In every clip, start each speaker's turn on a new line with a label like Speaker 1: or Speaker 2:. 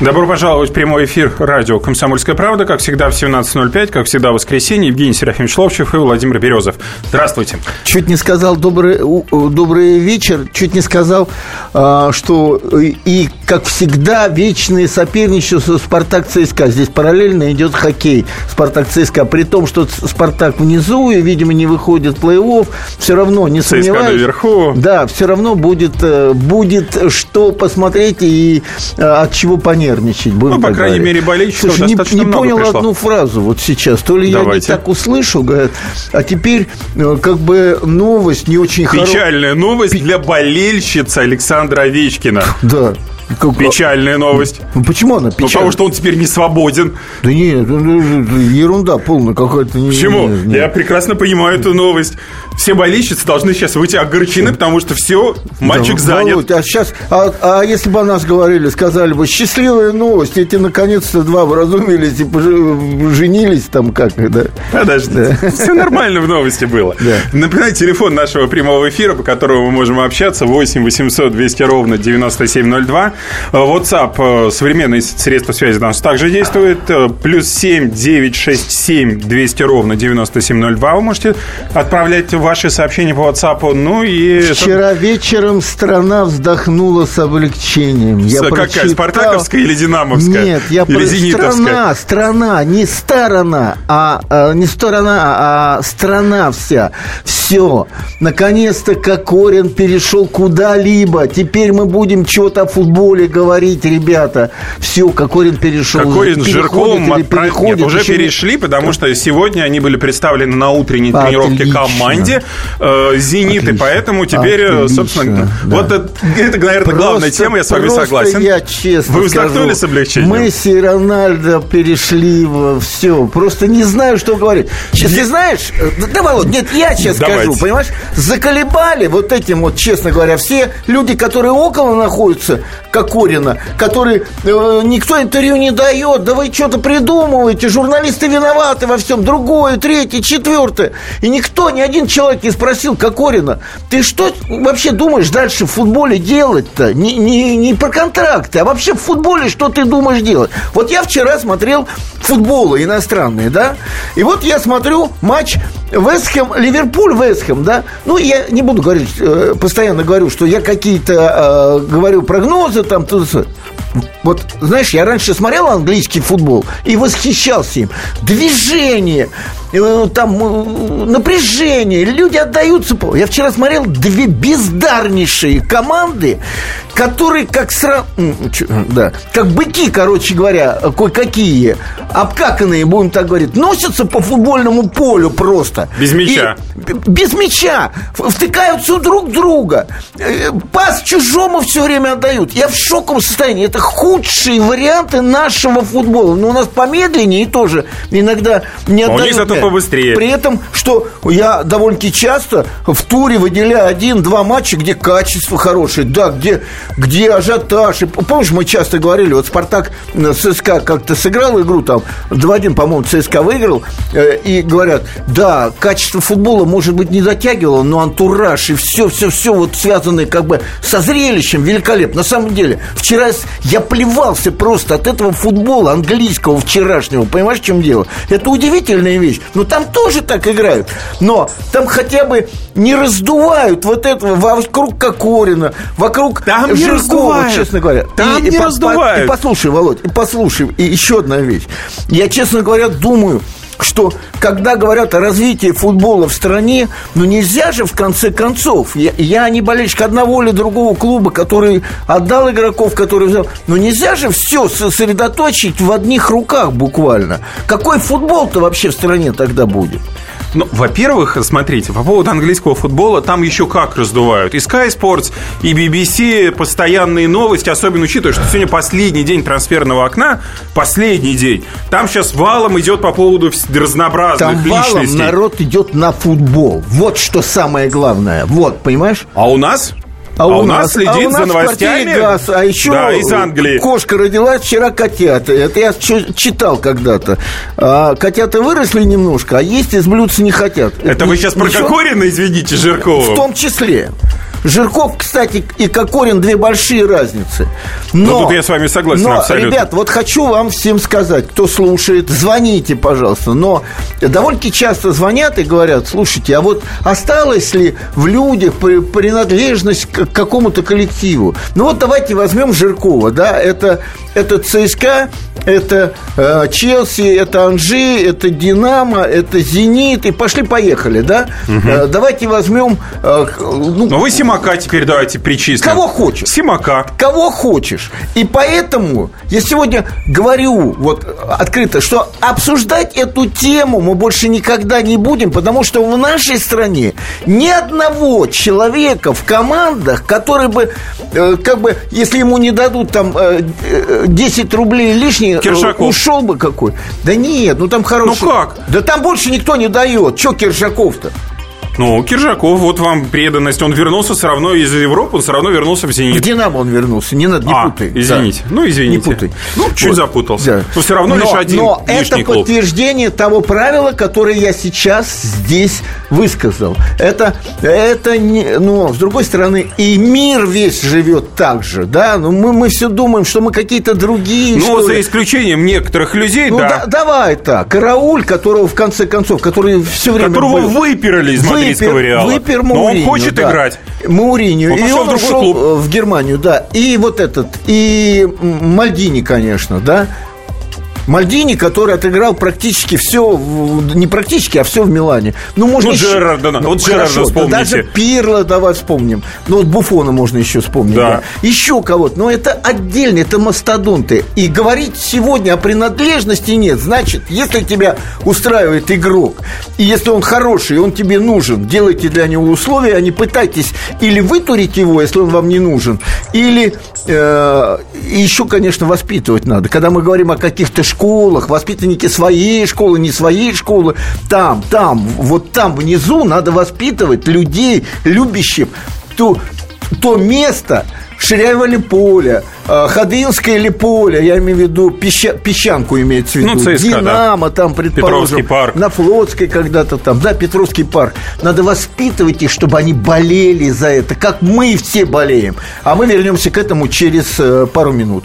Speaker 1: Добро пожаловать в прямой эфир радио «Комсомольская правда». Как всегда, в 17.05, как всегда, в воскресенье. Евгений Серафимович Ловчев и Владимир Березов. Здравствуйте.
Speaker 2: Чуть не сказал добрый, добрый вечер, чуть не сказал, а, что и, как всегда, вечные соперничества «Спартак» ЦСКА. Здесь параллельно идет хоккей «Спартак» ЦСКА. При том, что «Спартак» внизу и, видимо, не выходит плей-офф, все равно, не ЦСКА сомневаюсь.
Speaker 1: наверху.
Speaker 2: Да, все равно будет, э, будет что посмотреть и э, от чего понять нервничать.
Speaker 1: Будем ну, по крайней говорить. мере, болельщиков Слушай, достаточно
Speaker 2: не, не понял
Speaker 1: пришло.
Speaker 2: одну фразу вот сейчас. То ли Давайте. я не так услышал, говорят, а теперь э, как бы новость не очень
Speaker 1: хорошая. Печальная хорош... новость для болельщицы Александра Овечкина.
Speaker 2: Да.
Speaker 1: Как... Печальная новость.
Speaker 2: Ну, почему она печальная? Ну,
Speaker 1: потому что он теперь не свободен.
Speaker 2: Да нет, ерунда полная какая-то.
Speaker 1: Почему? Не, не. Я прекрасно понимаю эту новость. Все болельщицы должны сейчас выйти огорчены, потому что все, мальчик да, занят. Володь,
Speaker 2: а сейчас, а, а если бы о нас говорили, сказали бы, счастливая новость, эти наконец-то два вразумились и женились там как, да?
Speaker 1: Подожди, да. все нормально в новости было. Да. Напоминаю, телефон нашего прямого эфира, по которому мы можем общаться, 8 800 200 ровно 9702. WhatsApp, э, современные средства связи у нас также действует. Э, плюс 7 967 200 ровно 9702. Вы можете отправлять в ваши сообщения по WhatsApp. Ну и...
Speaker 2: Вчера вечером страна вздохнула с облегчением.
Speaker 1: Я Какая? Прочитал... Спартаковская или Динамовская?
Speaker 2: Нет, я
Speaker 1: или
Speaker 2: про... Страна, страна, не сторона, а, а не сторона, а страна вся. Все. Наконец-то Кокорин перешел куда-либо. Теперь мы будем что-то о футболе говорить, ребята. Все, Кокорин перешел.
Speaker 1: Кокорин с Жирковым отправ... Нет, уже перешли, потому что сегодня они были представлены на утренней тренировке команде. Э, «Зенит», Отлично. и поэтому теперь, э, Отлично. собственно, да. вот это, это, наверное, просто, главная тема, я с вами согласен.
Speaker 2: я честно
Speaker 1: Вы вздохнули с облегчением?
Speaker 2: Месси и Рональдо перешли в все. Просто не знаю, что говорить. Сейчас, ты знаешь, э, да, Володь, нет, я сейчас Давайте. скажу, понимаешь, заколебали вот этим вот, честно говоря, все люди, которые около находятся, Кокорина, который э, никто интервью не дает, да вы что-то придумываете, журналисты виноваты во всем, другое, третье, четвертое. И никто, ни один человек человек и спросил Кокорина, ты что вообще думаешь дальше в футболе делать-то? Не, не, не про контракты, а вообще в футболе что ты думаешь делать? Вот я вчера смотрел футболы иностранные, да, и вот я смотрю матч Вестхэм, Ливерпуль, Вестхэм, да. Ну, я не буду говорить, э, постоянно говорю, что я какие-то э, говорю прогнозы там, вот, знаешь, я раньше смотрел английский футбол и восхищался им. Движение, там э, напряжение, люди отдаются. Я вчера смотрел две бездарнейшие команды, которые как сра... да, как быки, короче говоря, кое-какие, обкаканные, будем так говорить, носятся по футбольному полю просто.
Speaker 1: Без мяча.
Speaker 2: И, без мяча. Втыкаются друг друга. Э, пас чужому все время отдают. Я в шоковом состоянии. Это худшие варианты нашего футбола. Но у нас помедленнее и тоже иногда не отдают. А у них
Speaker 1: зато побыстрее.
Speaker 2: При этом, что я довольно-таки часто в туре выделяю один-два матча, где качество хорошее, да, где где ажиотаж. И, помнишь, мы часто говорили, вот «Спартак» ЦСКА как-то сыграл игру, там 2-1, по-моему, ЦСКА выиграл, э, и говорят, да, качество футбола, может быть, не затягивало, но антураж и все-все-все вот связанное как бы со зрелищем великолепно. На самом деле, вчера я плевался просто от этого футбола английского вчерашнего, понимаешь, в чем дело? Это удивительная вещь. Но там тоже так играют. Но там хотя бы не раздувают вот этого вокруг Кокорина, вокруг
Speaker 1: там не раздувают.
Speaker 2: честно говоря.
Speaker 1: Там и, не и, раздувают.
Speaker 2: И, и послушай, Володь, и послушай, и еще одна вещь. Я, честно говоря, думаю, что когда говорят о развитии футбола в стране, ну нельзя же в конце концов, я, я не болельщик одного или другого клуба, который отдал игроков, который взял, но нельзя же все сосредоточить в одних руках буквально. Какой футбол-то вообще в стране тогда будет?
Speaker 1: Ну, во-первых, смотрите, по поводу английского футбола, там еще как раздувают. И Sky Sports, и BBC, постоянные новости, особенно учитывая, что сегодня последний день трансферного окна, последний день. Там сейчас валом идет по поводу разнообразных там личностей.
Speaker 2: валом народ идет на футбол. Вот что самое главное. Вот, понимаешь?
Speaker 1: А у нас А, а у, нас, нас следит а у нас за новостями.
Speaker 2: Газ, а еще да, из Англии. Кошка родилась вчера котята. Это я читал когда-то. А, котята выросли немножко, а есть из блюдца не хотят.
Speaker 1: Это, Это вы сейчас про Кокорина, извините, Жиркова?
Speaker 2: В том числе. Жирков, кстати, и Кокорин две большие разницы. Но,
Speaker 1: ну, тут я с вами согласен
Speaker 2: но,
Speaker 1: абсолютно.
Speaker 2: ребят, вот хочу вам всем сказать, кто слушает, звоните, пожалуйста. Но довольно-таки часто звонят и говорят, слушайте, а вот осталась ли в людях принадлежность к какому-то коллективу? Ну вот давайте возьмем Жиркова, да, это, это ЦСКА, это э, Челси, это Анжи, это Динамо, это Зенит, и пошли-поехали, да? Угу. Э, давайте возьмем... Э,
Speaker 1: ну, Но вы Симака теперь давайте причислим.
Speaker 2: Кого хочешь.
Speaker 1: Симака.
Speaker 2: Кого хочешь. И поэтому я сегодня говорю вот открыто, что обсуждать эту тему мы больше никогда не будем, потому что в нашей стране ни одного человека в командах, который бы, э, как бы, если ему не дадут там э, 10 рублей лишние,
Speaker 1: Киршаков.
Speaker 2: ушел бы какой. Да нет, ну там хороший.
Speaker 1: Ну как?
Speaker 2: Да там больше никто не дает. Че Киршаков-то?
Speaker 1: Ну, Киржаков, вот вам преданность. Он вернулся все равно из Европы, он все равно вернулся в «Зенит».
Speaker 2: В «Динамо» он вернулся, не надо, не
Speaker 1: а,
Speaker 2: путай.
Speaker 1: извините. Да. Ну, извините.
Speaker 2: Не путай.
Speaker 1: Ну, чуть вот. запутался. Да. Но все равно но, лишь один
Speaker 2: Но это клуб. подтверждение того правила, которое я сейчас здесь высказал. Это, это не, ну, с другой стороны, и мир весь живет так же, да? Ну, мы, мы все думаем, что мы какие-то другие.
Speaker 1: Ну, за исключением некоторых людей,
Speaker 2: ну,
Speaker 1: да.
Speaker 2: да. Давай так. Рауль, которого, в конце концов, который все время
Speaker 1: Которого
Speaker 2: был,
Speaker 1: выперли из мадридского Реала.
Speaker 2: Выпер.
Speaker 1: Но он хочет
Speaker 2: да.
Speaker 1: играть.
Speaker 2: Мауриньо.
Speaker 1: Он
Speaker 2: и он
Speaker 1: в
Speaker 2: ушел
Speaker 1: клуб.
Speaker 2: в Германию, да. И вот этот, и Мальдини, конечно, да. Мальдини, который отыграл практически все, не практически, а все в Милане. Ну, можно
Speaker 1: ну, еще... Джерарда, ну, вот Джерарда вспомните.
Speaker 2: Даже Пирло давай вспомним. Ну, вот Буфона можно еще вспомнить. Да. да. Еще кого-то. Но это отдельно, это мастодонты. И говорить сегодня о принадлежности нет. Значит, если тебя устраивает игрок, и если он хороший, он тебе нужен, делайте для него условия, а не пытайтесь или вытурить его, если он вам не нужен, или э, еще, конечно, воспитывать надо. Когда мы говорим о каких-то школах, школах, воспитанники своей школы, не своей школы, там, там, вот там внизу надо воспитывать людей, любящих то, то место, Ширяево ли поле, э, Ходынское ли поле, я имею в виду пеща, песчанку имеется в виду,
Speaker 1: ну, ЦСКА,
Speaker 2: Динамо да. там, предположим,
Speaker 1: Петровский парк.
Speaker 2: на Флотской когда-то там, да, Петровский парк. Надо воспитывать их, чтобы они болели за это, как мы все болеем. А мы вернемся к этому через э, пару минут.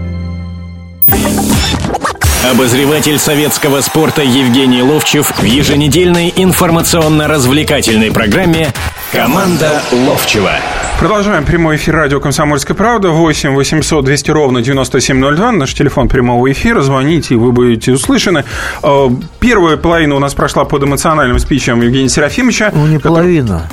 Speaker 3: Обозреватель советского спорта Евгений Ловчев в еженедельной информационно-развлекательной программе «Команда Ловчева».
Speaker 1: Продолжаем прямой эфир радио «Комсомольская правда». 8 800 200 ровно 9702. Наш телефон прямого эфира. Звоните, и вы будете услышаны. Э, первая половина у нас прошла под эмоциональным спичем Евгения Серафимовича.
Speaker 2: Ну, не который... половина.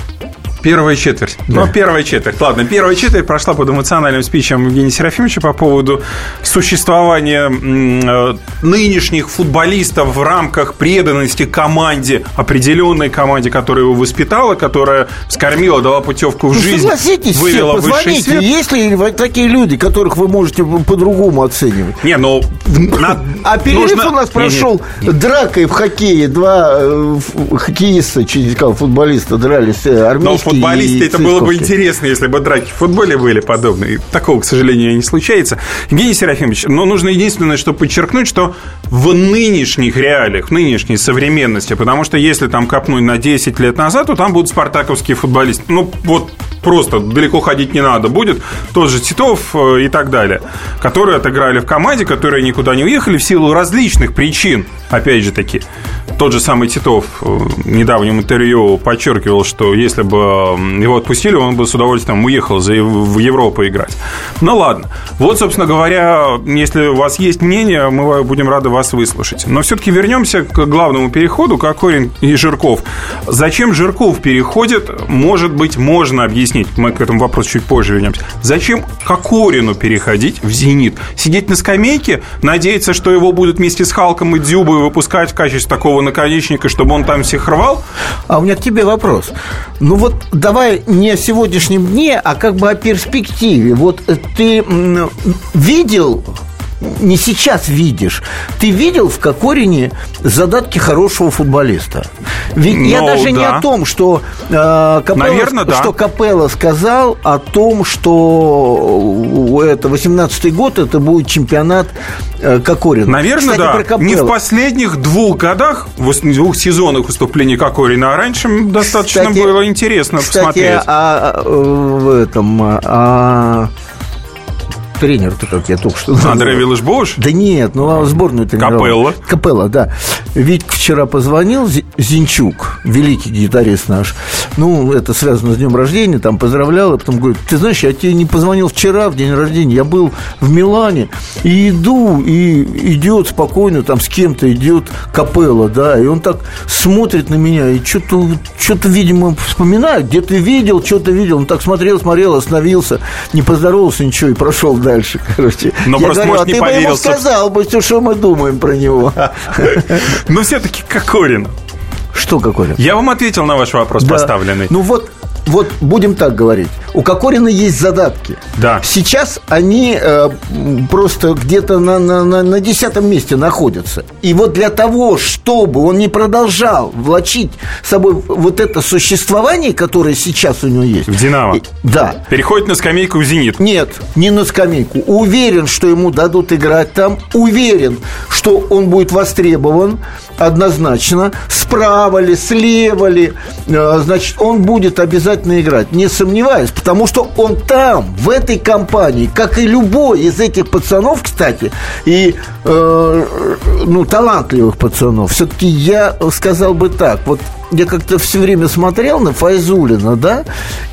Speaker 1: Первая четверть. Да. Ну, первая четверть. Ладно, первая четверть прошла под эмоциональным спичем Евгения Серафимовича по поводу существования э, нынешних футболистов в рамках преданности команде, определенной команде, которая его воспитала, которая скормила, дала путевку в ну, жизнь,
Speaker 2: согласитесь, вывела все, высший свет. Есть ли такие люди, которых вы можете по-другому оценивать?
Speaker 1: Не, ну...
Speaker 2: На... А перерыв нужно... у нас прошел не, не. дракой в хоккее. Два э, хоккеиста, футболиста дрались э, армейские
Speaker 1: футболисты, это было бы интересно, если бы драки в футболе были подобные. Такого, к сожалению, не случается. Евгений Серафимович, но нужно единственное, что подчеркнуть, что в нынешних реалиях, в нынешней современности, потому что если там копнуть на 10 лет назад, то там будут спартаковские футболисты. Ну, вот просто далеко ходить не надо будет. Тот же Титов э, и так далее, которые отыграли в команде, которые никуда не уехали в силу различных причин. Опять же таки, тот же самый Титов в недавнем интервью подчеркивал, что если бы его отпустили, он бы с удовольствием уехал за, в Европу играть. Ну ладно. Вот, собственно говоря, если у вас есть мнение, мы будем рады вас выслушать. Но все-таки вернемся к главному переходу, Кокорин и Жирков. Зачем Жирков переходит, может быть, можно объяснить. Мы к этому вопросу чуть позже вернемся. Зачем Кокорину переходить в «Зенит»? Сидеть на скамейке, надеяться, что его будут вместе с Халком и Дзюбой выпускать в качестве такого наконечника, чтобы он там всех рвал?
Speaker 2: А у меня к тебе вопрос. Ну вот давай не о сегодняшнем дне, а как бы о перспективе. Вот ты видел не сейчас видишь. Ты видел в Кокорине задатки хорошего футболиста? Ведь ну, я даже да. не о том, что, э, Капелло, Наверное, да. что Капелло сказал о том, что это 18-й год, это будет чемпионат э, Кокорина.
Speaker 1: Наверное, Кстати, да. Не в последних двух годах, в двух сезонах выступлений Кокорина, а раньше достаточно кстати, было интересно кстати, посмотреть.
Speaker 2: А, а, в этом... А, тренер-то, как я только что.
Speaker 1: Андрей Виллиш
Speaker 2: Да нет, ну а сборную тренировал.
Speaker 1: Капелла.
Speaker 2: Капелла, да. Витька вчера позвонил, Зинчук, великий гитарист наш. Ну, это связано с днем рождения, там поздравлял, и потом говорит, ты знаешь, я тебе не позвонил вчера в день рождения, я был в Милане, и иду, и идет спокойно, там с кем-то идет Капелла, да, и он так смотрит на меня, и что-то, что-то, видимо, вспоминает, где ты видел, что-то видел, он так смотрел, смотрел, остановился, не поздоровался, ничего, и прошел дальше, короче.
Speaker 1: Но я просто, говорю, может,
Speaker 2: а
Speaker 1: не
Speaker 2: ты
Speaker 1: поверил, бы ему
Speaker 2: сказал бы, что мы думаем про него.
Speaker 1: Но все-таки Кокорин.
Speaker 2: Что Кокорин?
Speaker 1: Я вам ответил на ваш вопрос поставленный.
Speaker 2: Ну вот вот будем так говорить, у Кокорина есть задатки.
Speaker 1: Да.
Speaker 2: Сейчас они э, просто где-то на, на, на, на десятом месте находятся. И вот для того, чтобы он не продолжал влачить с собой вот это существование, которое сейчас у него есть.
Speaker 1: В «Динамо». И,
Speaker 2: да.
Speaker 1: Переходит на скамейку в «Зенит».
Speaker 2: Нет, не на скамейку. Уверен, что ему дадут играть там. Уверен, что он будет востребован однозначно. Справа ли, слева ли. Э, значит, он будет обязательно обязательно играть, не сомневаюсь, потому что он там, в этой компании, как и любой из этих пацанов, кстати, и э, ну, талантливых пацанов, все-таки я сказал бы так, вот я как-то все время смотрел на Файзулина, да,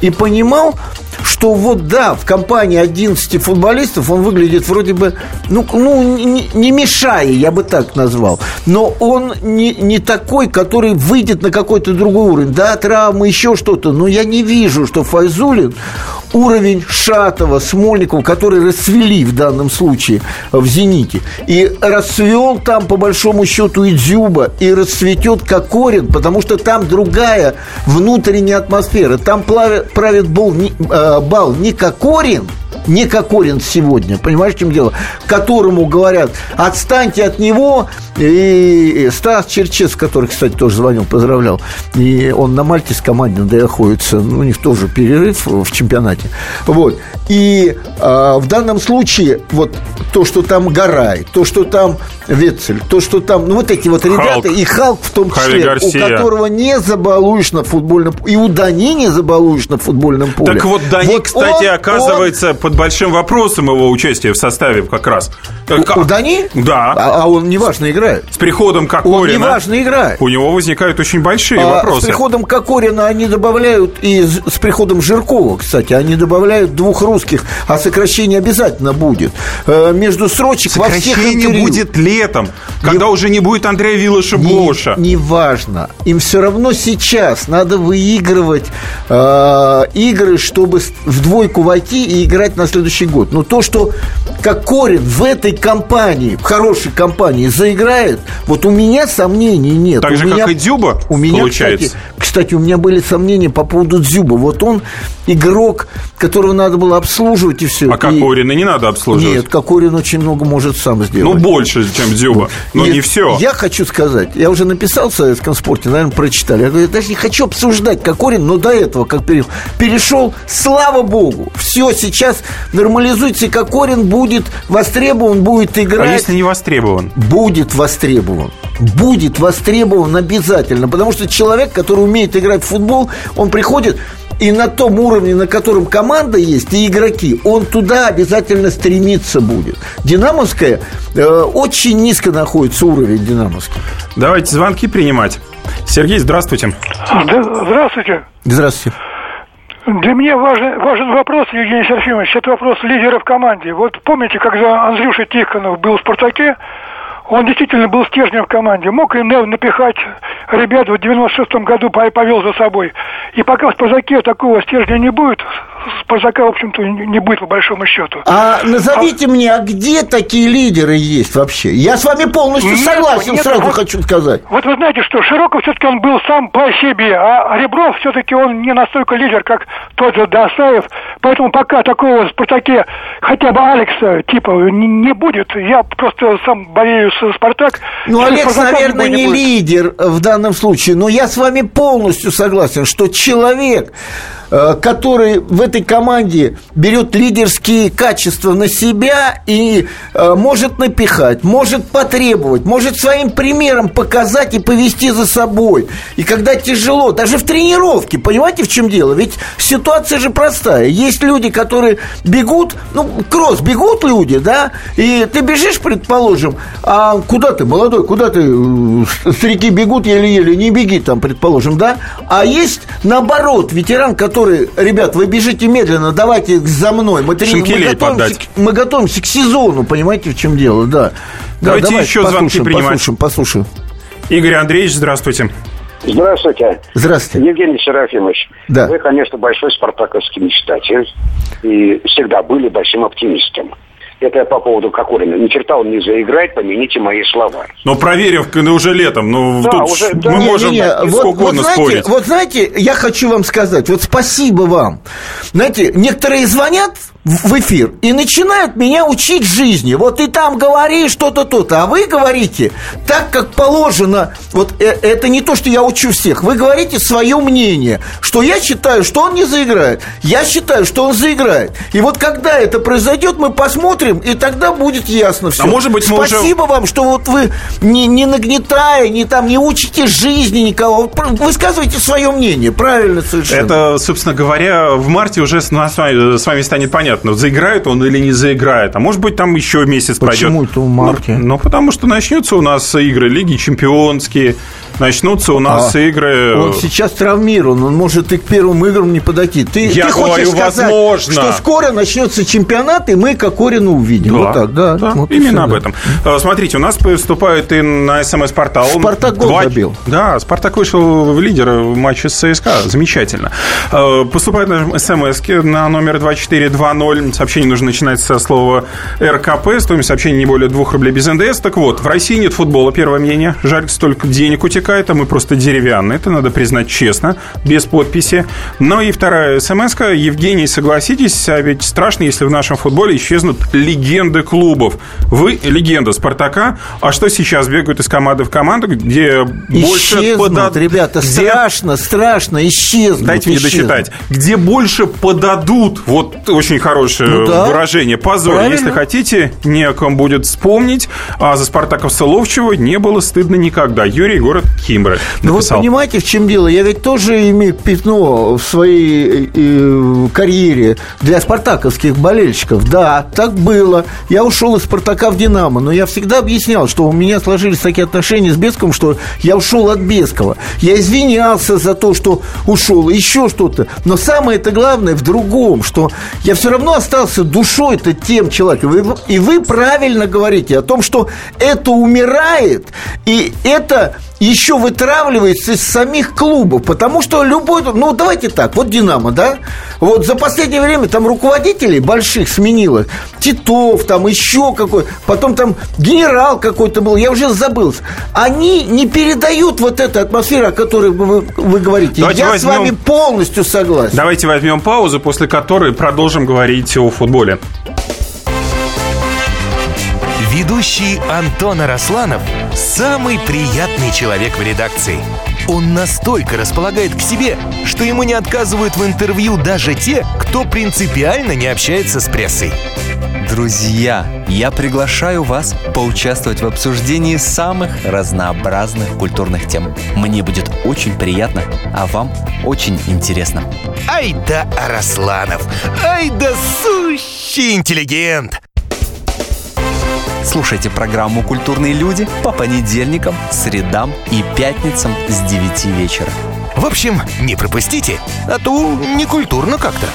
Speaker 2: и понимал, что вот да, в компании 11 футболистов он выглядит вроде бы, ну, ну не, не мешая, я бы так назвал. Но он не, не такой, который выйдет на какой-то другой уровень. Да, травмы, еще что-то. Но я не вижу, что Файзулин уровень Шатова, Смольникова, которые расцвели в данном случае в «Зените». И расцвел там, по большому счету, и Дзюба, и расцветет Кокорин, потому что там другая внутренняя атмосфера. Там правит, правит бал, не, э, бал не Кокорин, не Кокорин сегодня, понимаешь, в чем дело? Которому говорят, отстаньте от него, и Стас Черчес, который, кстати, тоже звонил, поздравлял, и он на Мальте с командой находится, ну, у них тоже перерыв в чемпионате. Вот. И э, в данном случае вот то, что там Гарай, то, что там Ветцель, то, что там, ну, вот эти вот ребята, Халк. и Халк в том числе, у которого не забалуешь на футбольном и у Дани не забалуешь на футбольном поле.
Speaker 1: Так вот, Дани, вот кстати, он, оказывается он... под большим вопросом его участия в составе как раз.
Speaker 2: У, у Дани?
Speaker 1: Да.
Speaker 2: А, а он неважно играет.
Speaker 1: С приходом Кокорина... Он
Speaker 2: неважно играет.
Speaker 1: У него возникают очень большие а, вопросы.
Speaker 2: С приходом Кокорина они добавляют, и с приходом Жиркова, кстати, они добавляют двух русских, а сокращение обязательно будет. Э, между
Speaker 1: сокращение во всех интервью. будет летом, когда не, уже не будет Андрея Виллаша Боша.
Speaker 2: Не, неважно. Им все равно сейчас надо выигрывать э, игры, чтобы в двойку войти и играть на следующий год. Но то, что Кокорин в этой компании, в хорошей компании заиграет, вот у меня сомнений нет.
Speaker 1: Так
Speaker 2: у
Speaker 1: же,
Speaker 2: меня,
Speaker 1: как и Дзюба,
Speaker 2: у меня,
Speaker 1: получается.
Speaker 2: Кстати, кстати, у меня были сомнения по поводу Дзюба. Вот он игрок, которого надо было обслуживать и все.
Speaker 1: А Кокорина и... не надо обслуживать?
Speaker 2: Нет, Кокорин очень много может сам сделать.
Speaker 1: Ну, больше, чем Дзюба, но Нет, не все.
Speaker 2: Я хочу сказать, я уже написал в советском спорте, наверное, прочитали. Я говорю, я даже не хочу обсуждать Кокорин, но до этого, как перешел, перешел, слава богу, все сейчас нормализуется, и Кокорин будет востребован, будет играть. А
Speaker 1: если не востребован?
Speaker 2: Будет востребован. Будет востребован обязательно, потому что человек, который умеет играть в футбол, он приходит и на том уровне, на котором команда есть, и игроки, он туда обязательно стремиться будет. Динамовская э, очень низко находится уровень динамовский.
Speaker 1: Давайте звонки принимать. Сергей, здравствуйте.
Speaker 4: Здравствуйте.
Speaker 2: Здравствуйте.
Speaker 4: Для меня важен, важен вопрос, Евгений Серафимович, это вопрос лидера в команде. Вот помните, когда Андрюша Тихонов был в «Спартаке», он действительно был стержнем в команде. Мог и напихать ребят в 96-м году повел за собой. И пока в «Спартаке» такого стержня не будет, «Спартака», в общем-то, не будет, по большому счету.
Speaker 2: А назовите а... мне, а где такие лидеры есть вообще? Я с вами полностью нет, согласен, нет, сразу вот, хочу сказать.
Speaker 4: Вот вы знаете, что Широков все-таки он был сам по себе, а Ребров все-таки он не настолько лидер, как тот же Досаев. Поэтому пока такого в «Спартаке» хотя бы Алекса типа не, не будет, я просто сам болею «Спартак».
Speaker 2: Ну, Алекс, наверное, не, не лидер в данном случае, но я с вами полностью согласен, что человек Э, который в этой команде берет лидерские качества на себя и э, может напихать, может потребовать, может своим примером показать и повести за собой. И когда тяжело, даже в тренировке, понимаете, в чем дело? Ведь ситуация же простая. Есть люди, которые бегут, ну, кросс, бегут люди, да, и ты бежишь, предположим, а куда ты, молодой, куда ты, старики бегут еле-еле, не беги там, предположим, да, а есть, наоборот, ветеран, который ребят, вы бежите медленно, давайте за мной. Мы, трени... мы, готовимся, мы готовимся к сезону, понимаете, в чем дело, да.
Speaker 1: Давайте, давайте еще звонки принимать.
Speaker 2: Послушаем, послушаем.
Speaker 1: Игорь Андреевич, здравствуйте.
Speaker 5: Здравствуйте.
Speaker 2: Здравствуйте.
Speaker 5: Евгений Серафимович.
Speaker 2: Да.
Speaker 5: Вы, конечно, большой спартаковский мечтатель и всегда были большим оптимистом. Это я по поводу Кокорина. Ни черта он не заиграет, помяните мои слова.
Speaker 1: Но проверив уже летом, ну да, тут уже, да. мы не, можем
Speaker 2: не, не. Вот, вот, знаете, спорить. Вот знаете, я хочу вам сказать, вот спасибо вам. Знаете, некоторые звонят в эфир и начинают меня учить жизни. Вот ты там говоришь что-то, то-то, а вы говорите так, как положено. Вот э, это не то, что я учу всех. Вы говорите свое мнение, что я считаю, что он не заиграет. Я считаю, что он заиграет. И вот когда это произойдет, мы посмотрим, и тогда будет ясно все.
Speaker 1: А может быть, мы
Speaker 2: Спасибо
Speaker 1: уже...
Speaker 2: вам, что вот вы не, не нагнетая, не там не учите жизни никого. Высказывайте свое мнение. Правильно совершенно.
Speaker 1: Это, собственно говоря, в марте уже с с вами станет понятно непонятно, заиграет он или не заиграет. А может быть, там еще месяц
Speaker 2: Почему
Speaker 1: пройдет.
Speaker 2: Почему это в марте?
Speaker 1: Ну, ну, потому что начнется у нас игры Лиги Чемпионские, начнутся у нас а, игры...
Speaker 2: Он сейчас травмирован, он может и к первым играм не подойти. Ты,
Speaker 1: Я
Speaker 2: ты хочешь
Speaker 1: говорю,
Speaker 2: сказать,
Speaker 1: возможно.
Speaker 2: что скоро начнется чемпионат, и мы Кокорина увидим.
Speaker 1: Да,
Speaker 2: вот так, да.
Speaker 1: да
Speaker 2: вот
Speaker 1: именно об этом. А, смотрите, у нас поступает и на СМС-портал.
Speaker 2: Спартак гол
Speaker 1: Два...
Speaker 2: забил.
Speaker 1: Да, Спартак вышел в лидер матча с ЦСКА. Замечательно. А, поступает на СМС на номер 2420. Сообщение нужно начинать со слова РКП. Стоимость сообщения не более 2 рублей без НДС. Так вот, в России нет футбола, первое мнение. Жаль, столько денег утекает, а мы просто деревянный, это надо признать честно, без подписи. Но и вторая смс -ка. Евгений, согласитесь, а ведь страшно, если в нашем футболе исчезнут легенды клубов. Вы легенда Спартака, а что сейчас бегают из команды в команду, где больше
Speaker 2: исчезнут, подад... ребята, где... страшно, страшно, исчезнут.
Speaker 1: Дайте мне
Speaker 2: исчезнут.
Speaker 1: досчитать. Где больше подадут, вот очень хорошее ну, да. выражение, позор. Правильно. Если хотите, не о ком будет вспомнить, а за спартаковца Ловчего не было стыдно никогда. Юрий, город Кимбры.
Speaker 2: Ну, вы понимаете, в чем дело? Я ведь тоже имею пятно в своей э, карьере для спартаковских болельщиков. Да, так было. Я ушел из Спартака в Динамо, но я всегда объяснял, что у меня сложились такие отношения с Бесковым, что я ушел от Бескова. Я извинялся за то, что ушел, еще что-то. Но самое это главное в другом, что я все равно остался душой-то тем человеком. И вы правильно говорите о том, что это умирает, и это еще вытравливается из самих клубов, потому что любой, ну давайте так, вот Динамо, да, вот за последнее время там руководителей больших сменило, Титов, там еще какой, потом там генерал какой-то был, я уже забыл, они не передают вот эту атмосферу, о которой вы, вы говорите. Давайте я возьмем, с вами полностью согласен.
Speaker 1: Давайте возьмем паузу, после которой продолжим говорить о футболе.
Speaker 6: Ведущий Антон Арасланов – самый приятный человек в редакции. Он настолько располагает к себе, что ему не отказывают в интервью даже те, кто принципиально не общается с прессой.
Speaker 7: Друзья, я приглашаю вас поучаствовать в обсуждении самых разнообразных культурных тем. Мне будет очень приятно, а вам очень интересно.
Speaker 6: Ай да Арасланов! Ай да сущий интеллигент!
Speaker 7: Слушайте программу «Культурные люди» по понедельникам, средам и пятницам с 9 вечера.
Speaker 6: В общем, не пропустите, а то некультурно как-то.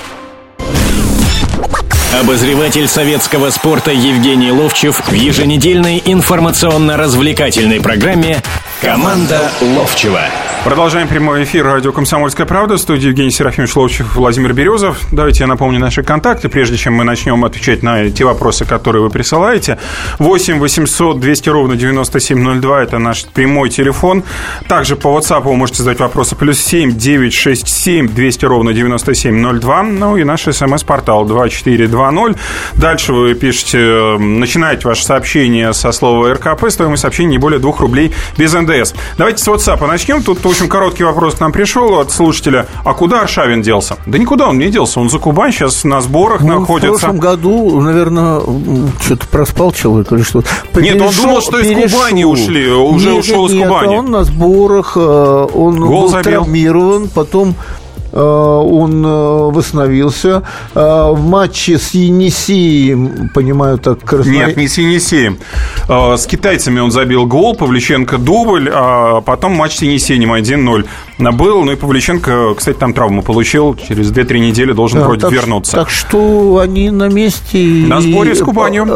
Speaker 8: Обозреватель советского спорта Евгений Ловчев в еженедельной информационно-развлекательной программе «Команда Ловчева».
Speaker 1: Продолжаем прямой эфир радио «Комсомольская правда». В студии Евгений Серафимович Ловчев, Владимир Березов. Давайте я напомню наши контакты, прежде чем мы начнем отвечать на те вопросы, которые вы присылаете. 8 800 200 ровно 9702 – это наш прямой телефон. Также по WhatsApp вы можете задать вопросы. Плюс 7 967 200 ровно 9702. Ну и наш смс-портал 2420. Дальше вы пишете, начинаете ваше сообщение со слова РКП. Стоимость сообщения не более 2 рублей без НДС. Давайте с WhatsApp начнем. Тут общем, короткий вопрос к нам пришел от слушателя. А куда Аршавин делся? Да никуда он не делся. Он за Кубань сейчас на сборах ну, находится. В
Speaker 2: прошлом году, наверное, что-то проспал человек или что-то.
Speaker 1: Нет, он думал, что перешел. из Кубани ушли. Уже нет, ушел нет, из Кубани.
Speaker 2: он на сборах. Э, он Гол был забил. травмирован. Потом он э, восстановился. Э, в матче с Енисеем, понимаю, так...
Speaker 1: Красно... Нет, не с Енисеем. С китайцами он забил гол, Павличенко дубль, а потом матч с Енисеем 1-0 был. Ну и Павличенко, кстати, там травму получил. Через 2-3 недели должен да, вроде
Speaker 2: так,
Speaker 1: вернуться.
Speaker 2: Так что они на месте.
Speaker 1: На сборе с Кубанью.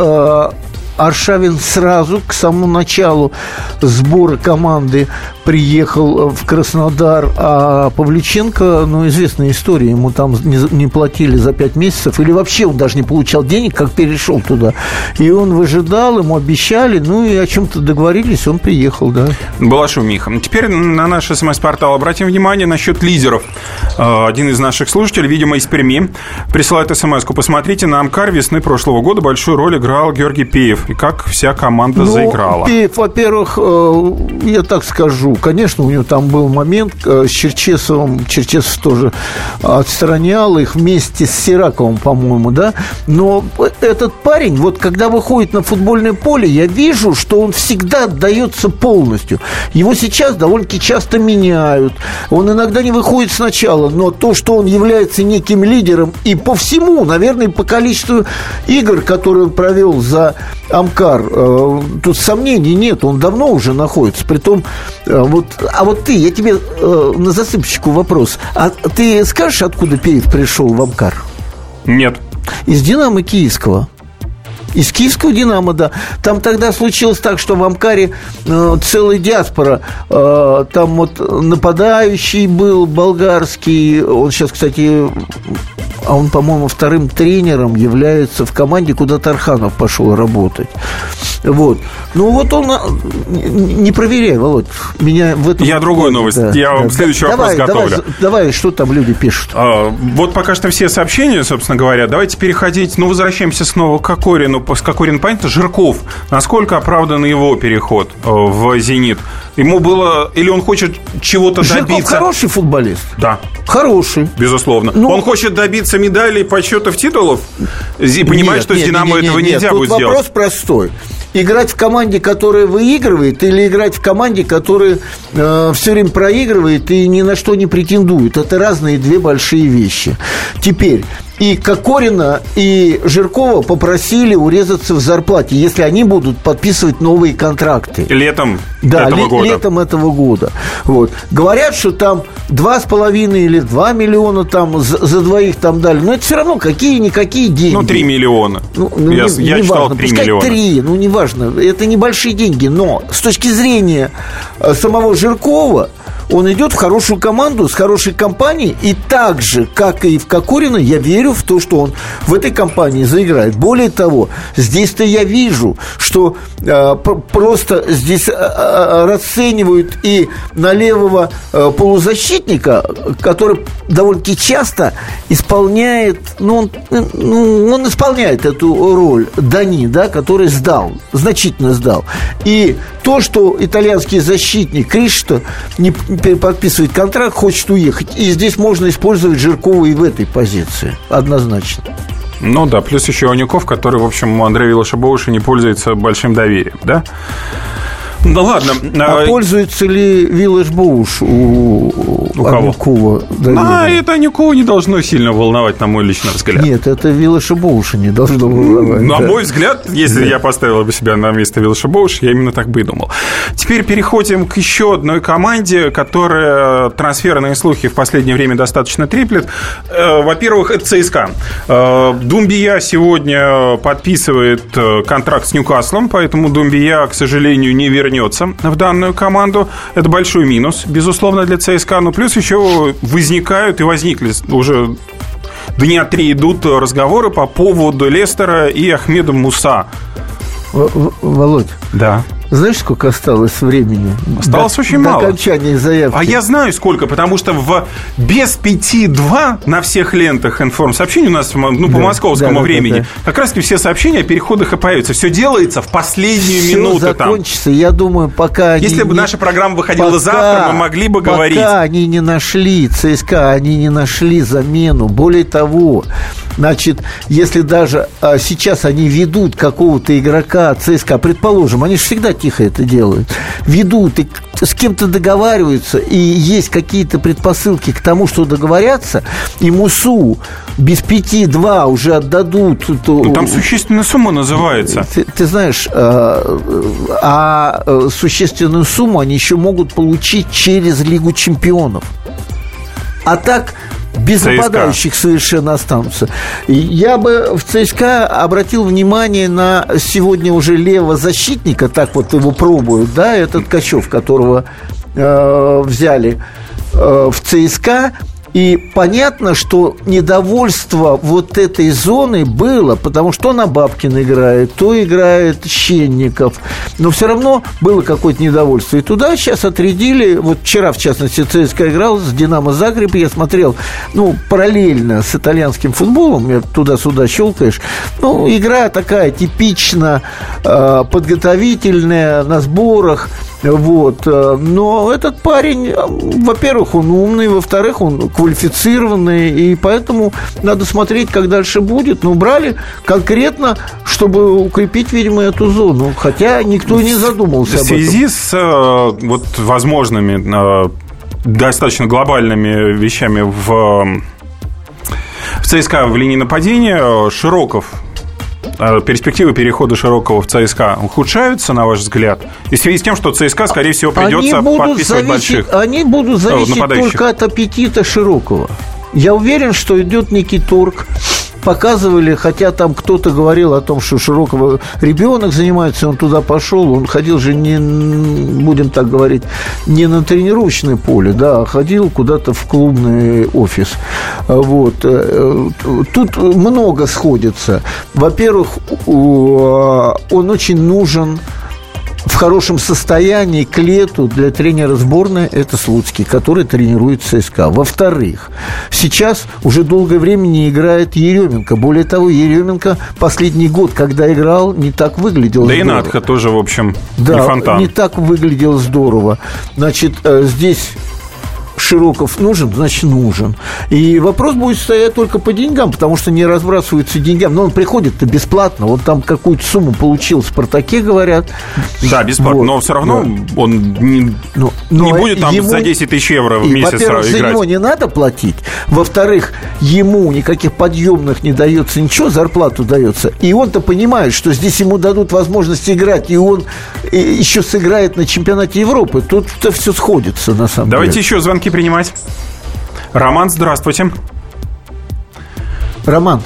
Speaker 2: Аршавин сразу к самому началу сбора команды приехал в Краснодар, а Павлюченко, ну, известная история, ему там не, не платили за пять месяцев, или вообще он даже не получал денег, как перешел туда. И он выжидал, ему обещали, ну, и о чем-то договорились, он приехал, да.
Speaker 1: Была шумиха. Теперь на наш смс-портал обратим внимание насчет лидеров. А, один из наших слушателей, видимо, из Перми, присылает смс-ку. Посмотрите, на Амкар весны прошлого года большую роль играл Георгий Пеев и как вся команда ну, заиграла?
Speaker 2: Во-первых, э, я так скажу, конечно, у него там был момент э, с Черчесовым, Черчесов тоже отстранял их вместе с Сираковым, по-моему, да, но этот парень, вот когда выходит на футбольное поле, я вижу, что он всегда отдается полностью. Его сейчас довольно-таки часто меняют, он иногда не выходит сначала, но то, что он является неким лидером и по всему, наверное, по количеству игр, которые он провел за Амкар, э, тут сомнений нет, он давно уже находится. Притом, э, вот, а вот ты, я тебе э, на засыпчику вопрос. А ты скажешь, откуда Пеев пришел в Амкар?
Speaker 1: Нет.
Speaker 2: Из «Динамо» Киевского. Из киевского «Динамо», да. Там тогда случилось так, что в Амкаре э, целая диаспора. Э, там вот нападающий был болгарский. Он сейчас, кстати, а он, по-моему, вторым тренером является в команде, куда Тарханов пошел работать. Вот. Ну вот он а, не проверяй, Володь. Меня в этом.
Speaker 1: Я другую новость. Да, Я вам да. следующий давай, вопрос
Speaker 2: готовлю. Давай, давай, что там люди пишут. А,
Speaker 1: вот пока что все сообщения, собственно говоря. Давайте переходить. Ну, возвращаемся снова к Кокорину. С Кокорин, понятно, Жирков. Насколько оправдан его переход э, в «Зенит»? Ему было... Или он хочет чего-то Жирков добиться?
Speaker 2: хороший футболист.
Speaker 1: Да.
Speaker 2: Хороший.
Speaker 1: Безусловно. Ну, он хочет добиться медалей, почетов, титулов? Нет, что с «Динамо» этого нельзя будет
Speaker 2: Тут
Speaker 1: сделать?
Speaker 2: вопрос простой играть в команде, которая выигрывает, или играть в команде, которая э, все время проигрывает и ни на что не претендует. Это разные две большие вещи. Теперь, и Кокорина, и Жиркова попросили урезаться в зарплате, если они будут подписывать новые контракты.
Speaker 1: Летом
Speaker 2: да,
Speaker 1: этого
Speaker 2: ле-
Speaker 1: года.
Speaker 2: летом этого года. Вот. Говорят, что там 2,5 или 2 миллиона там за, за двоих там дали. Но это все равно какие-никакие деньги.
Speaker 1: Ну, 3 миллиона.
Speaker 2: Ну, ну, я не, я не читал важно. 3 Пускай миллиона. 3, ну, неважно. Это небольшие деньги. Но с точки зрения э, самого Жиркова, он идет в хорошую команду, с хорошей компанией, и так же, как и в Кокорина, я верю в то, что он в этой компании заиграет. Более того, здесь-то я вижу, что э, просто здесь э, э, расценивают и на левого э, полузащитника, который довольно-таки часто исполняет, ну он, ну, он исполняет эту роль Дани, да, который сдал, значительно сдал. И то, что итальянский защитник Кришто не подписывает контракт, хочет уехать. И здесь можно использовать Жиркова и в этой позиции. Однозначно.
Speaker 1: Ну да, плюс еще Анюков, который, в общем, у Андрея Вилошабовыша не пользуется большим доверием, да?
Speaker 2: Ну ладно. А, а пользуется ли Виллаж Боуш у
Speaker 1: У кого?
Speaker 2: Анюкова.
Speaker 1: А это Анюкова не должно сильно волновать, на мой личный взгляд.
Speaker 2: Нет, это Вилоша Боуша не должно волновать.
Speaker 1: На
Speaker 2: да.
Speaker 1: мой взгляд, если
Speaker 2: Да.
Speaker 1: я поставил бы себя на место Вилша Боуш, я именно так бы и думал. Теперь переходим к еще одной команде, которая трансферные слухи в последнее время достаточно треплет. Э, Во-первых, это ЦСКА. Э, Думбия сегодня подписывает э, контракт с Ньюкаслом, поэтому Думбия, к сожалению, не вернется в данную команду. Это большой минус, безусловно, для ЦСКА. Но плюс еще возникают и возникли уже дня три идут разговоры по поводу Лестера и Ахмеда Муса.
Speaker 2: В- В- Володь,
Speaker 1: Да.
Speaker 2: Знаешь, сколько осталось времени?
Speaker 1: Осталось
Speaker 2: До-
Speaker 1: очень
Speaker 2: до
Speaker 1: мало.
Speaker 2: окончания заявки.
Speaker 1: А я знаю сколько, потому что в без пяти два на всех лентах информсообщений у нас ну, по
Speaker 2: Да,
Speaker 1: московскому
Speaker 2: да, да,
Speaker 1: времени
Speaker 2: да,
Speaker 1: как раз таки все сообщения о переходах и появятся. Все делается в последнюю
Speaker 2: Всё
Speaker 1: минуту там.
Speaker 2: закончится, я думаю, пока они
Speaker 1: Если бы
Speaker 2: не-
Speaker 1: наша программа выходила
Speaker 2: пока-
Speaker 1: завтра, мы могли бы
Speaker 2: пока
Speaker 1: говорить.
Speaker 2: они не нашли, ЦСКА, они не нашли замену. Более того, значит, если даже а, сейчас они ведут какого-то игрока ЦСКА, предположим, они же всегда тихо это делают, ведут и с кем-то договариваются, и есть какие-то предпосылки к тому, что договорятся, и Мусу без пяти-два уже отдадут. то-
Speaker 1: Ну, там существенная сумма называется.
Speaker 2: ты, ты знаешь, а, а, а существенную сумму они еще могут получить через Лигу чемпионов. А так без
Speaker 1: ЦСКА.
Speaker 2: нападающих совершенно останутся. Я бы в ЦСКА обратил внимание на сегодня уже левого защитника, так вот его пробуют, да, этот Качев, которого э, взяли э, в ЦСКА. И понятно, что недовольство вот этой зоны было, потому что на Бабкин играет, то играет Щенников. Но все равно было какое-то недовольство. И туда сейчас отрядили, вот вчера, в частности, ЦСКА играл с Динамо Загреб, я смотрел, ну, параллельно с итальянским футболом, я туда-сюда щелкаешь. Ну, игра такая типично э, подготовительная, на сборах. Вот. э, Но этот парень, э, во-первых, он умный, во-вторых, он квалифицированный, и поэтому надо смотреть, как дальше будет. Ну, брали конкретно, чтобы укрепить, видимо, эту зону. Хотя никто и не задумался
Speaker 1: В
Speaker 2: об этом.
Speaker 1: связи с э, вот возможными э, достаточно глобальными вещами в, в ЦСКА в линии нападения, э, Широков э, Перспективы перехода Широкого в ЦСКА ухудшаются, на ваш взгляд? И в связи с тем, что ЦСКА, скорее всего, придется
Speaker 2: они
Speaker 1: подписывать
Speaker 2: зависеть,
Speaker 1: больших.
Speaker 2: Они будут зависеть
Speaker 1: нападающих.
Speaker 2: только от аппетита Широкого. Я уверен, что идет некий торг. Показывали, хотя там кто-то говорил о том, что Широкого ребенок занимается, он туда пошел, он ходил же не, будем так говорить, не на тренировочное поле, да, а ходил куда-то в клубный офис. Вот. Э, Тут много сходится. Во-первых, у- он очень нужен в хорошем состоянии к лету для тренера сборной это Слуцкий, который тренирует ЦСКА. Во-вторых, сейчас уже долгое время не играет Еременко. Более того, Еременко последний год, когда играл, не так выглядел.
Speaker 1: Да и. Надха тоже, в общем,
Speaker 2: Да,
Speaker 1: не фонтан.
Speaker 2: не так выглядел здорово. Значит, э, здесь Широков нужен, значит, нужен. И вопрос будет стоять только по деньгам, потому что не разбрасываются деньгами. Но он приходит-то бесплатно. Он там какую-то сумму получил в «Спартаке», говорят.
Speaker 1: Да, бесплатно,
Speaker 2: Вот,
Speaker 1: но все равно
Speaker 2: да.
Speaker 1: он не,
Speaker 2: Ну,
Speaker 1: не
Speaker 2: но
Speaker 1: будет там
Speaker 2: ему-
Speaker 1: за 10 тысяч евро в месяц
Speaker 2: во-первых, за
Speaker 1: играть.
Speaker 2: него не надо платить. Во-вторых, ему никаких подъемных не дается ничего, зарплату дается. И он-то понимает, что здесь ему дадут возможность играть, и он э, еще сыграет на чемпионате Европы. Тут-то все сходится, на самом
Speaker 1: Давайте
Speaker 2: деле.
Speaker 1: еще звонки принимать. Роман, здравствуйте.
Speaker 2: Роман,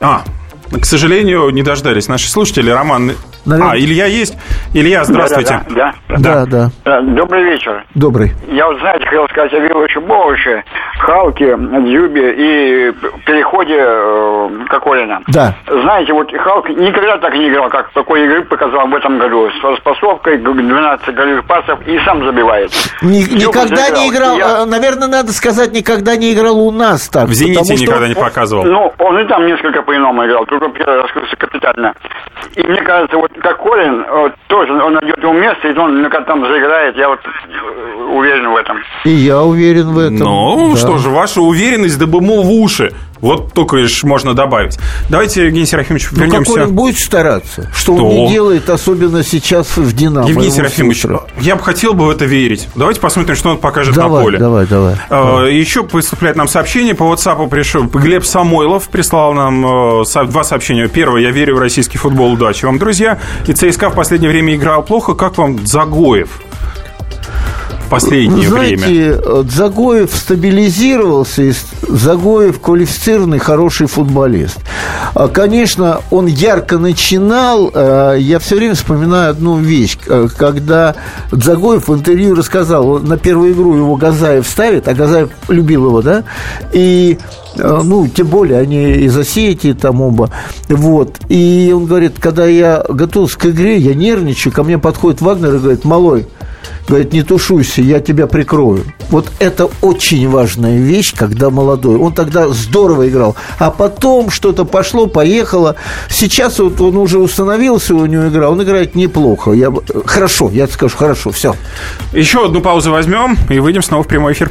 Speaker 1: А, к сожалению, не дождались наши слушатели. Роман...
Speaker 2: Наверное-
Speaker 1: А, Илья есть? Илья, здравствуйте.
Speaker 9: Да, да,
Speaker 2: да, да,
Speaker 9: да. Добрый вечер.
Speaker 2: добрый.
Speaker 9: Я вот, знаете, хотел сказать о Виловиче Бовиче, Халке, Дзюбе и переходе э, Кокорина.
Speaker 2: Да.
Speaker 9: Знаете, вот Халк никогда так не играл, как такой игры показал в этом году. С распасовкой, 12 голевых пасов и сам забивает.
Speaker 2: Ни- никогда не играл,
Speaker 9: Я-
Speaker 2: э, наверное, надо сказать, никогда не играл у нас так.
Speaker 1: В «Зените»
Speaker 2: что-
Speaker 1: никогда не показывал.
Speaker 9: Ну, он и там несколько по-иному играл, только первый раскрылся капитально. И мне кажется, вот как Колин, вот, тоже он найдет ему место, и он как там заиграет, я вот э, уверен в этом.
Speaker 2: И я уверен в этом.
Speaker 1: Ну,
Speaker 2: да.
Speaker 1: что тоже. Ваша уверенность да бы в уши. Вот только лишь можно добавить. Давайте, Евгений Серафимович,
Speaker 2: ну,
Speaker 1: вернемся.
Speaker 2: Какой он будет стараться? Что, что он не делает, особенно сейчас в «Динамо».
Speaker 1: Евгений Серафимович, сутра. я бы хотел бы в это верить. Давайте посмотрим, что он покажет
Speaker 2: давай,
Speaker 1: на поле.
Speaker 2: Давай, давай.
Speaker 1: давай. Еще поступляет нам сообщение. По WhatsApp пришел Глеб Самойлов прислал нам э, два сообщения. Первое. Я верю в российский футбол. Удачи вам, друзья. И ЦСКА в последнее время играл плохо. Как вам Загоев? Последнее
Speaker 2: Знаете,
Speaker 1: время?
Speaker 2: Знаете, Загоев стабилизировался, и Загоев квалифицированный хороший футболист. А, конечно, он ярко начинал. А, я все время вспоминаю одну вещь, когда Загоев в интервью рассказал, на первую игру его Газаев ставит, а Газаев любил его, да, и ну, тем более, они из Осетии там оба. Вот. И он говорит, когда я готовился к игре, я нервничаю, ко мне подходит Вагнер и говорит, малой, говорит, не тушуйся, я тебя прикрою. Вот это очень важная вещь, когда молодой. Он тогда здорово играл. А потом что-то пошло, поехало. Сейчас вот он уже установился, у него игра, он играет неплохо. Я... Хорошо, я скажу, хорошо, все.
Speaker 1: Еще одну паузу возьмем и выйдем снова в прямой эфир.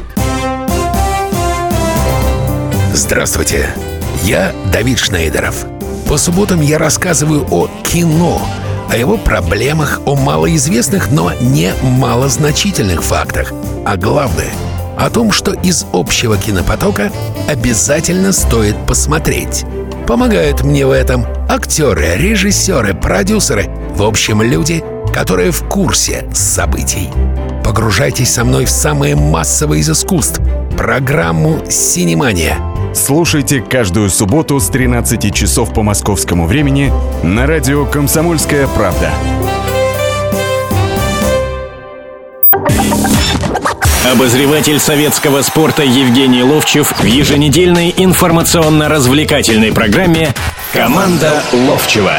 Speaker 10: Здравствуйте, я Давид Шнейдеров. По субботам я рассказываю о кино – о его проблемах, о малоизвестных, но не малозначительных фактах. А главное — о том, что из общего кинопотока обязательно стоит посмотреть. Помогают мне в этом актеры, режиссеры, продюсеры, в общем, люди, которые в курсе событий. Погружайтесь со мной в самое массовое из искусств — программу «Синемания» —
Speaker 11: Слушайте каждую субботу с 13 часов по московскому времени на радио «Комсомольская правда».
Speaker 8: Обозреватель советского спорта Евгений Ловчев в еженедельной информационно-развлекательной программе «Команда Ловчева».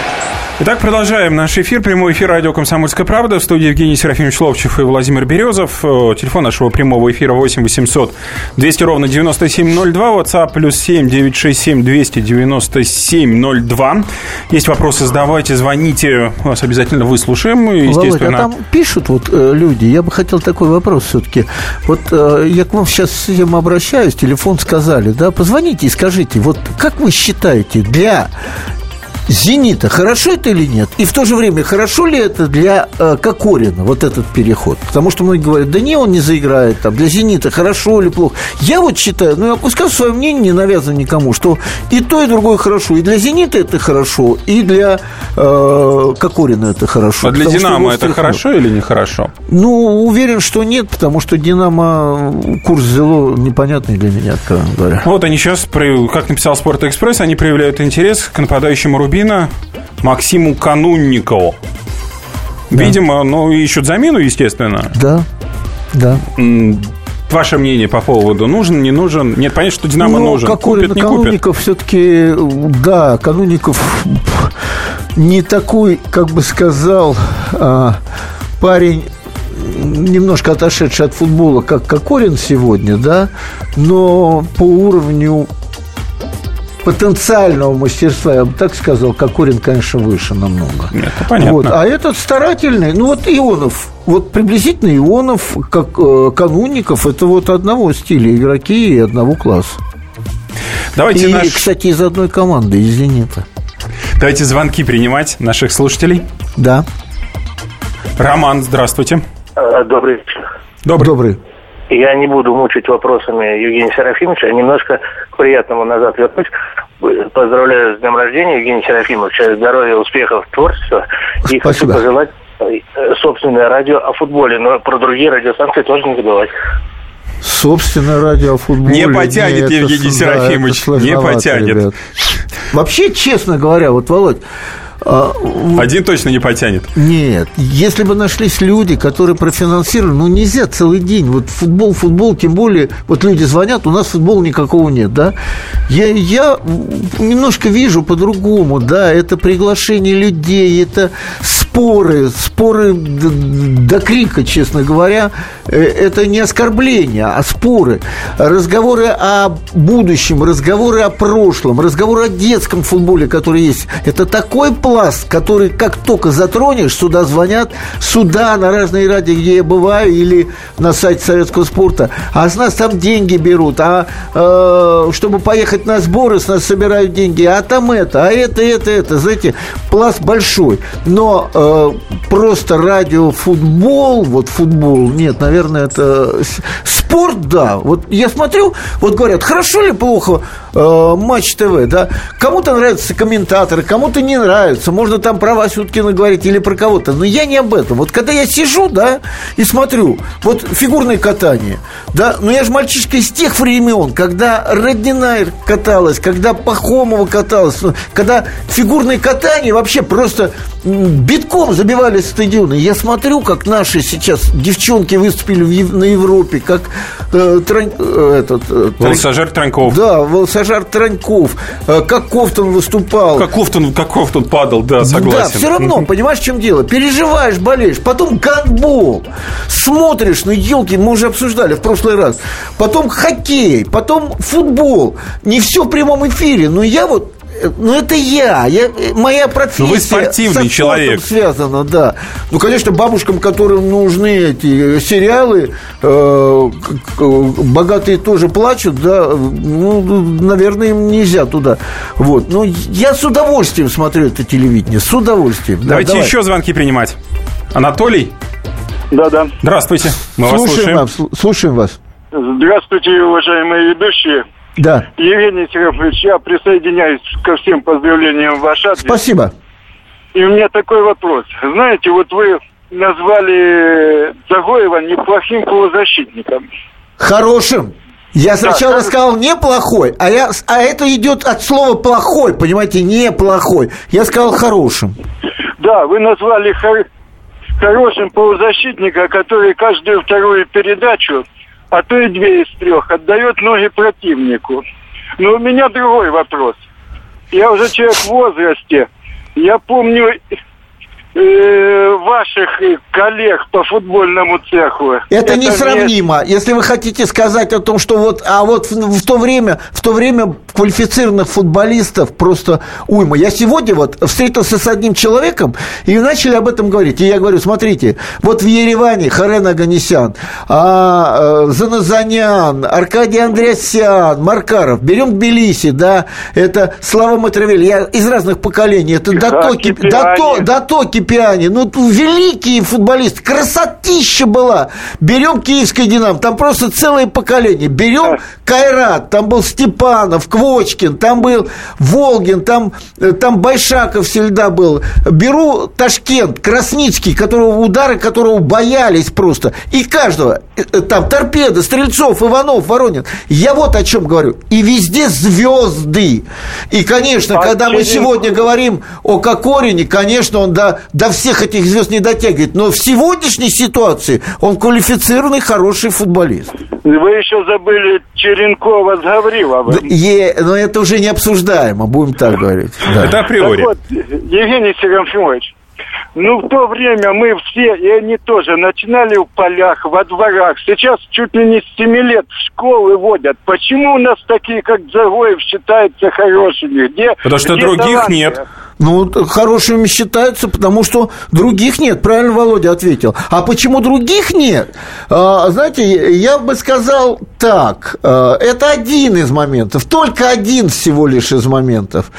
Speaker 1: Итак, продолжаем наш эфир. Прямой эфир радио «Комсомольская правда». В студии Евгений Серафимович Ловчев и Владимир Березов. Э, телефон нашего прямого эфира 8 800 200 ровно 9702. WhatsApp плюс 7 967 297 02. Есть вопросы, задавайте, звоните. Вас обязательно выслушаем.
Speaker 2: Естественно. Володь, а там пишут вот э, люди. Я бы хотел такой вопрос все-таки. Вот э, я к вам сейчас с этим обращаюсь. Телефон сказали, да? Позвоните и скажите, вот как вы считаете, для «Зенита» хорошо это или нет? И в то же время, хорошо ли это для э, Кокорина, вот этот переход? Потому что многие говорят, да не, он не заиграет, там, для «Зенита» хорошо или плохо. Я вот считаю, ну, я пускай свое мнение, не навязываю никому, что и то, и другое хорошо. И для «Зенита» это хорошо, и для э, Кокорина это хорошо.
Speaker 1: А для «Динамо» это хорошо или нехорошо?
Speaker 2: Ну, уверен, что нет, потому что «Динамо» курс взяло непонятный для меня, откровенно говоря.
Speaker 1: Вот они сейчас, как написал «Спорт-экспресс», они проявляют интерес к нападающему Рубину Рубина Максиму Канунникову. Да. Видимо, ну, ищут замену, естественно.
Speaker 2: Да, да.
Speaker 1: Ваше мнение по поводу нужен, не нужен? Нет, понятно, что Динамо ну, нужен.
Speaker 2: Как купит, не Канунников все-таки, да, Канунников не такой, как бы сказал, а, парень немножко отошедший от футбола, как Кокорин сегодня, да, но по уровню потенциального мастерства, я бы так сказал, Кокорин, конечно, выше намного.
Speaker 1: Это понятно.
Speaker 2: Вот. А этот старательный, ну вот Ионов, вот приблизительно Ионов, как э, Канунников, это вот одного стиля игроки и одного класса. Давайте и, наш... кстати, из одной команды, из «Зенита».
Speaker 1: Давайте звонки принимать наших слушателей.
Speaker 2: Да.
Speaker 1: Роман, здравствуйте.
Speaker 12: Э, добрый вечер.
Speaker 2: Добрый. Добрый.
Speaker 12: Я не буду мучить вопросами Евгения Серафимовича, а немножко приятному назад вернусь. Поздравляю с днем рождения, Евгений Серафимович. Здоровья, успехов, творчества. И хочу пожелать э, собственное радио о футболе, но про другие радиостанции тоже не забывать.
Speaker 2: Собственное радио о футболе.
Speaker 1: Не потянет, не, Евгений это, Серафимович, да, не потянет. Ребят.
Speaker 2: Вообще, честно говоря, вот, Володь,
Speaker 1: Один точно не потянет.
Speaker 2: Нет. Если бы нашлись люди, которые профинансировали, ну, нельзя целый день. Вот футбол, футбол, тем более, вот люди звонят, у нас футбола никакого нет, да? Я, я немножко вижу по-другому, да, это приглашение людей, это споры, споры до крика, честно говоря, э, это не оскорбление, а споры. Разговоры о будущем, разговоры о прошлом, разговоры о детском футболе, который есть. Это такой пласт, который как только затронешь, сюда звонят, сюда на разные радио, где я бываю, или на сайте советского спорта, а с нас там деньги берут, а э, чтобы поехать на сборы, с нас собирают деньги, а там это, а это, это, это, знаете, пласт большой. Но э, просто радиофутбол, вот футбол, нет, наверное, это спорт, да. Вот я смотрю, вот говорят, хорошо ли плохо э, матч ТВ, да? Кому-то нравятся комментаторы, кому-то не нравятся. Можно там про Васю Уткина говорить или про кого-то. Но я не об этом. Вот когда я сижу, да, и смотрю, вот фигурное катание, да, но я же мальчишка из тех времен, когда Роднинайр каталась, когда Пахомова каталась, когда фигурное катание вообще просто битком забивали стадионы. Я смотрю, как наши сейчас девчонки выступили в, на Европе, как э, тран, э, этот... Э,
Speaker 1: Траньков.
Speaker 2: Да, Волосожар Траньков. Э, как Ковтун выступал.
Speaker 1: Как Ковтун, как Ковтун падал, да, согласен.
Speaker 2: Да, все равно, понимаешь, в чем дело? Переживаешь, болеешь. Потом гандбол. Смотришь, ну, елки, мы уже обсуждали в прошлый раз. Потом хоккей, потом футбол. Не все в прямом эфире. Но я вот ну, это я. я моя профессия
Speaker 1: ну, вы спортивный человек.
Speaker 2: связана, да. Ну, конечно, бабушкам, которым нужны эти сериалы, э, богатые тоже плачут, да, ну, наверное, им нельзя туда. Вот. Но я с удовольствием смотрю это телевидение, с удовольствием.
Speaker 1: Давайте да, еще звонки принимать. Анатолий?
Speaker 13: Да, да.
Speaker 1: Здравствуйте.
Speaker 2: Мы слушаем вас слушаем. Вас, слушаем вас.
Speaker 13: Здравствуйте, уважаемые ведущие.
Speaker 2: Да.
Speaker 13: Евгений Серафович, я присоединяюсь ко всем поздравлениям в ваш адрес.
Speaker 2: Спасибо.
Speaker 13: И у меня такой вопрос. Знаете, вот вы назвали Загоева неплохим полузащитником.
Speaker 2: Хорошим. Я сначала да, сказал неплохой, а, я, а это идет от слова плохой, понимаете, неплохой. Я сказал хорошим.
Speaker 13: Да, вы назвали хор- хорошим полузащитника, который каждую вторую передачу а то и две из трех, отдает ноги противнику. Но у меня другой вопрос. Я уже человек в возрасте. Я помню ваших коллег по футбольному цеху.
Speaker 2: Это, это несравнимо. Не... Если вы хотите сказать о том, что вот, а вот в, в то время, в то время квалифицированных футболистов просто уйма. Я сегодня вот встретился с одним человеком и начали об этом говорить. И я говорю, смотрите, вот в Ереване Харен Аганесян, а, э, Заназанян, Аркадий Андреасян, Маркаров. Берем Тбилиси, да, это Слава Матравель. Я из разных поколений. Это Дато, Дато, Дато Кипиани. Ну, великие футболисты. Красотища была. Берем Киевское Динамо. Там просто целое поколение. Берем Кайрат. Там был Степанов, Квоч Квочкин, там был Волгин, там, э, там Байшаков всегда был. Беру Ташкент, Красницкий, которого удары которого боялись просто. И каждого, э, э, там торпеды, Стрельцов, Иванов, Воронин. Я вот о чем говорю. И везде звезды. И, конечно, а когда мы сегодня говорим о Кокорине, конечно, он до, до всех этих звезд не дотягивает. Но в сегодняшней ситуации он квалифицированный, хороший футболист.
Speaker 13: Вы еще забыли Черенкова с Гавриловым.
Speaker 2: Е, но это уже не обсуждаемо, будем так говорить.
Speaker 1: Да. Это априори. Так вот,
Speaker 13: Евгений Серафимович, ну, в то время мы все, и они тоже, начинали в полях, во дворах. Сейчас чуть ли не с 7 лет в школы водят. Почему у нас такие, как Загоев, считаются хорошими? Где,
Speaker 1: Потому что
Speaker 13: где
Speaker 1: других
Speaker 13: таланты?
Speaker 1: нет.
Speaker 2: Ну, хорошими считаются, потому что других нет. Правильно Володя ответил. А почему других нет? А, знаете, я бы сказал так. А, это один из моментов. Только один всего лишь из моментов.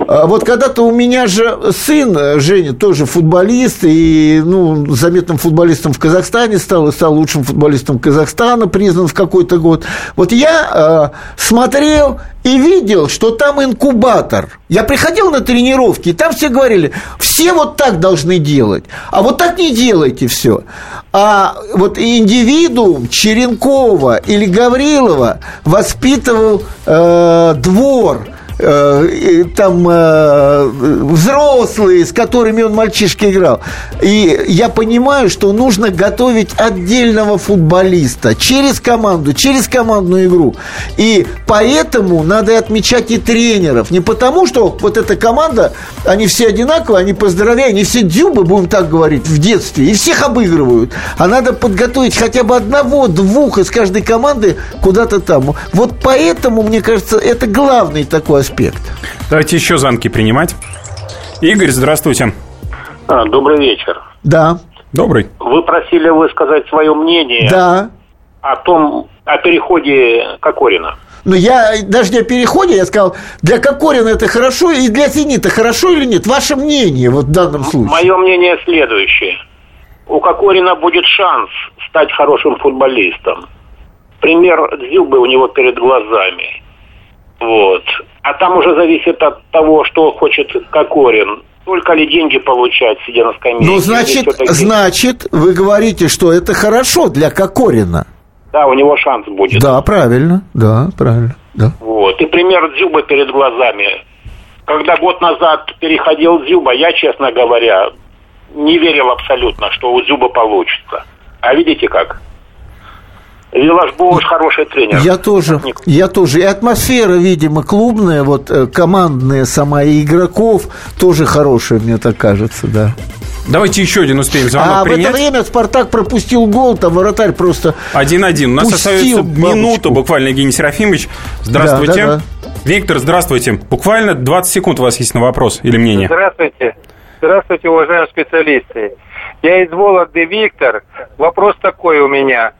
Speaker 2: А, вот когда-то у меня же сын, Женя, тоже футболист, и ну, заметным футболистом в Казахстане стал, и стал лучшим футболистом Казахстана, признан в какой-то год. Вот я смотрел и видел, что там инкубатор. Я приходил на тренировки, и там все говорили, все вот так должны делать, а вот так не делайте все. А вот индивидуум Черенкова или Гаврилова воспитывал э, двор, э, там э, взрослые, с которыми он мальчишки играл. И я понимаю, что нужно готовить отдельного футболиста через команду, через командную игру. И поэтому надо отмечать и тренеров. Не потому, что вот эта команда, они все одинаковые, они поздравляют, они все дюбы, будем так говорить, в детстве, и всех обыгрывают. А надо подготовить хотя бы одного, двух из каждой команды куда-то там. Вот поэтому, мне кажется, это главный такой аспект.
Speaker 1: Давайте еще звонки принимать. Игорь, здравствуйте.
Speaker 14: А, добрый вечер.
Speaker 2: Да.
Speaker 1: Добрый.
Speaker 14: Вы просили высказать свое мнение
Speaker 2: Да.
Speaker 14: о том, о переходе Кокорина.
Speaker 2: Но я даже не о переходе, я сказал, для Кокорина это хорошо, и для Зенита хорошо или нет? Ваше мнение вот в данном случае.
Speaker 14: Мое мнение следующее. У Кокорина будет шанс стать хорошим футболистом. Пример Дзюбы у него перед глазами. Вот. А там уже зависит от того, что хочет Кокорин. Только ли деньги получать, сидя на скамейке?
Speaker 2: Ну, значит, значит, вы говорите, что это хорошо для Кокорина.
Speaker 14: Да, у него шанс будет.
Speaker 2: Да, правильно, да, правильно, да.
Speaker 14: Вот. И пример Дзюбы перед глазами. Когда год назад переходил Дзюба, я, честно говоря, не верил абсолютно, что у Дзюбы получится. А видите как? Вилаш Боуш хороший тренер.
Speaker 2: Я тоже, я тоже. И атмосфера, видимо, клубная, вот э, командная сама и игроков тоже хорошая, мне так кажется, да.
Speaker 1: Давайте еще один успеем звонок
Speaker 2: а в
Speaker 1: принять.
Speaker 2: это время Спартак пропустил гол, там вратарь просто
Speaker 1: 1-1. У нас остается
Speaker 2: бабочку.
Speaker 1: минута буквально, Евгений Серафимович. Здравствуйте.
Speaker 2: Да, да,
Speaker 1: Виктор, здравствуйте. Буквально 20 секунд у вас есть на вопрос или мнение.
Speaker 15: Здравствуйте. Здравствуйте, уважаемые специалисты. Я из Вологды Виктор. Вопрос такой у меня.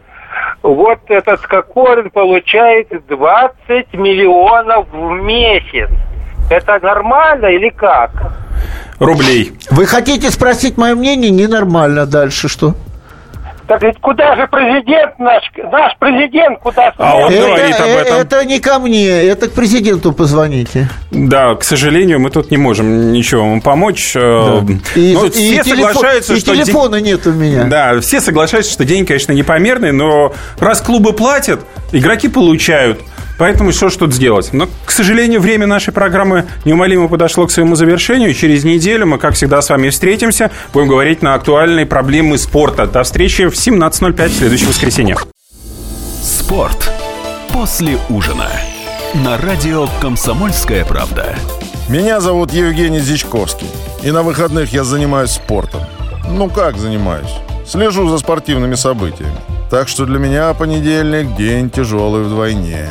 Speaker 15: Вот этот Кокорин получает 20 миллионов в месяц. Это нормально или как?
Speaker 1: Рублей.
Speaker 2: Вы хотите спросить мое мнение? Ненормально. Дальше что?
Speaker 15: Так ведь куда же президент наш, наш президент, куда
Speaker 1: А он
Speaker 2: это,
Speaker 1: говорит об этом.
Speaker 2: это не ко мне, это к президенту позвоните.
Speaker 1: Да, к сожалению, мы тут не можем ничего вам помочь. Э,
Speaker 2: И,
Speaker 1: но
Speaker 2: и
Speaker 1: все
Speaker 2: телефон-
Speaker 1: соглашаются,
Speaker 2: и
Speaker 1: что... день-
Speaker 2: телефона нет у меня.
Speaker 1: Да, все соглашаются, что день, конечно, непомерный, но раз клубы платят, игроки получают. Поэтому что ж тут сделать? Но, к сожалению, время нашей программы неумолимо подошло к своему завершению. Через неделю мы, как всегда, с вами встретимся. Будем говорить на актуальные проблемы спорта. До встречи в 17.05 в следующее воскресенье.
Speaker 11: Спорт после ужина. На радио «Комсомольская правда».
Speaker 16: Меня зовут Евгений Зичковский. И на выходных я занимаюсь спортом. Ну как занимаюсь? Слежу за спортивными событиями. Так что для меня понедельник день тяжелый вдвойне.